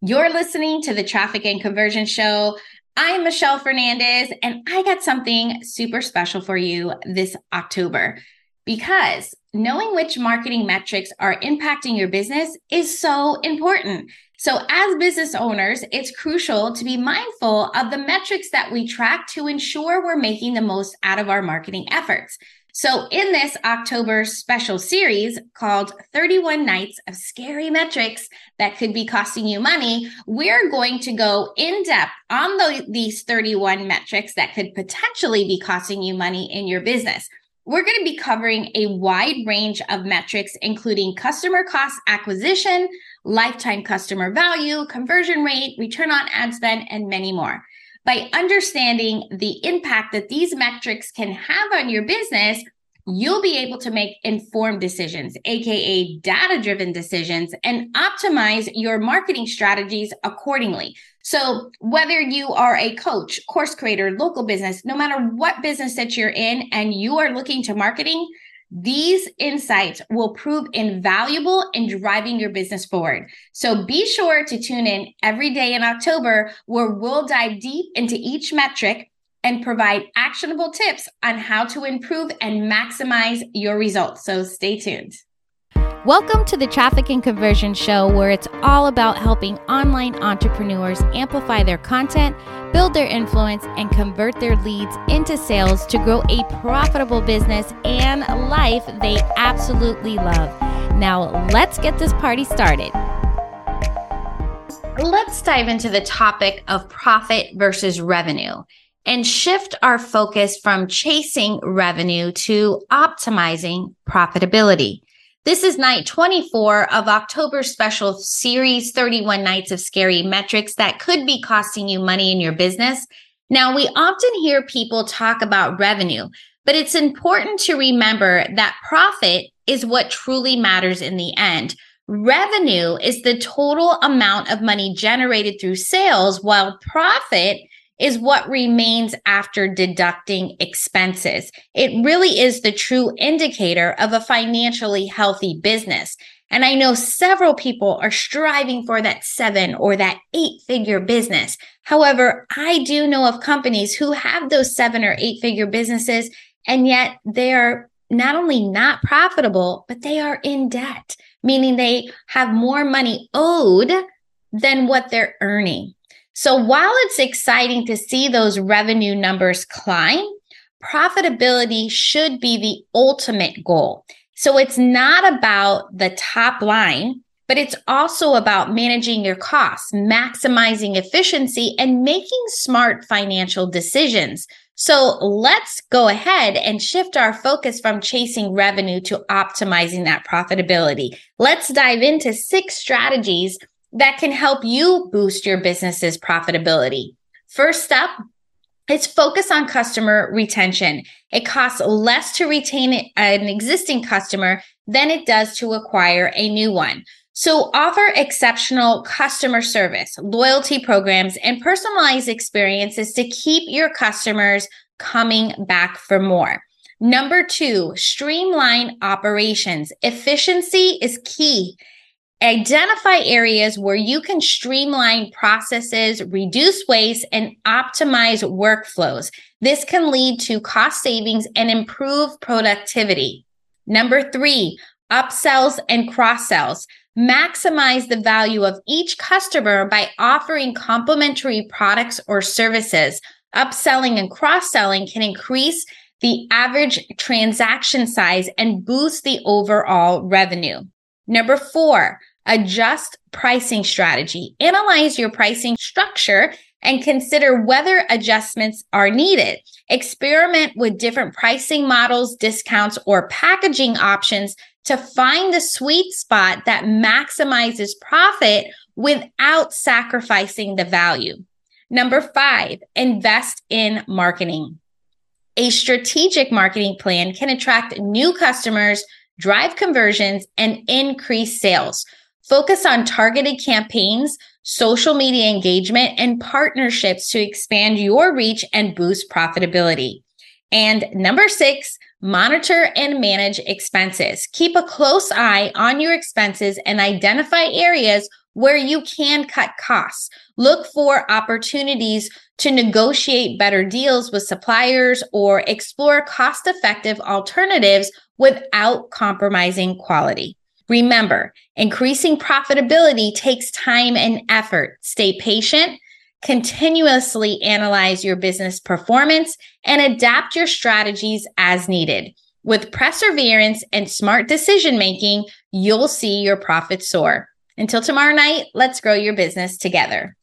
You're listening to the Traffic and Conversion Show. I'm Michelle Fernandez, and I got something super special for you this October because knowing which marketing metrics are impacting your business is so important. So, as business owners, it's crucial to be mindful of the metrics that we track to ensure we're making the most out of our marketing efforts. So, in this October special series called 31 Nights of Scary Metrics That Could Be Costing You Money, we're going to go in depth on the, these 31 metrics that could potentially be costing you money in your business. We're going to be covering a wide range of metrics, including customer cost acquisition, lifetime customer value, conversion rate, return on ad spend, and many more. By understanding the impact that these metrics can have on your business, you'll be able to make informed decisions, AKA data driven decisions, and optimize your marketing strategies accordingly. So, whether you are a coach, course creator, local business, no matter what business that you're in and you are looking to marketing, these insights will prove invaluable in driving your business forward. So be sure to tune in every day in October where we'll dive deep into each metric and provide actionable tips on how to improve and maximize your results. So stay tuned. Welcome to the Traffic and Conversion Show, where it's all about helping online entrepreneurs amplify their content, build their influence, and convert their leads into sales to grow a profitable business and life they absolutely love. Now, let's get this party started. Let's dive into the topic of profit versus revenue and shift our focus from chasing revenue to optimizing profitability. This is night 24 of October's special series 31 Nights of Scary Metrics that could be costing you money in your business. Now, we often hear people talk about revenue, but it's important to remember that profit is what truly matters in the end. Revenue is the total amount of money generated through sales, while profit is what remains after deducting expenses. It really is the true indicator of a financially healthy business. And I know several people are striving for that seven or that eight figure business. However, I do know of companies who have those seven or eight figure businesses, and yet they are not only not profitable, but they are in debt, meaning they have more money owed than what they're earning. So while it's exciting to see those revenue numbers climb, profitability should be the ultimate goal. So it's not about the top line, but it's also about managing your costs, maximizing efficiency, and making smart financial decisions. So let's go ahead and shift our focus from chasing revenue to optimizing that profitability. Let's dive into six strategies that can help you boost your business's profitability. First up, is focus on customer retention. It costs less to retain an existing customer than it does to acquire a new one. So offer exceptional customer service, loyalty programs, and personalized experiences to keep your customers coming back for more. Number two, streamline operations. Efficiency is key. Identify areas where you can streamline processes, reduce waste, and optimize workflows. This can lead to cost savings and improve productivity. Number three, upsells and cross sells. Maximize the value of each customer by offering complementary products or services. Upselling and cross selling can increase the average transaction size and boost the overall revenue. Number four, adjust pricing strategy. Analyze your pricing structure and consider whether adjustments are needed. Experiment with different pricing models, discounts, or packaging options to find the sweet spot that maximizes profit without sacrificing the value. Number five, invest in marketing. A strategic marketing plan can attract new customers drive conversions, and increase sales. Focus on targeted campaigns, social media engagement, and partnerships to expand your reach and boost profitability. And number six, monitor and manage expenses. Keep a close eye on your expenses and identify areas where you can cut costs. Look for opportunities to negotiate better deals with suppliers or explore cost effective alternatives without compromising quality. Remember, increasing profitability takes time and effort. Stay patient, continuously analyze your business performance, and adapt your strategies as needed. With perseverance and smart decision making, you'll see your profits soar. Until tomorrow night, let's grow your business together.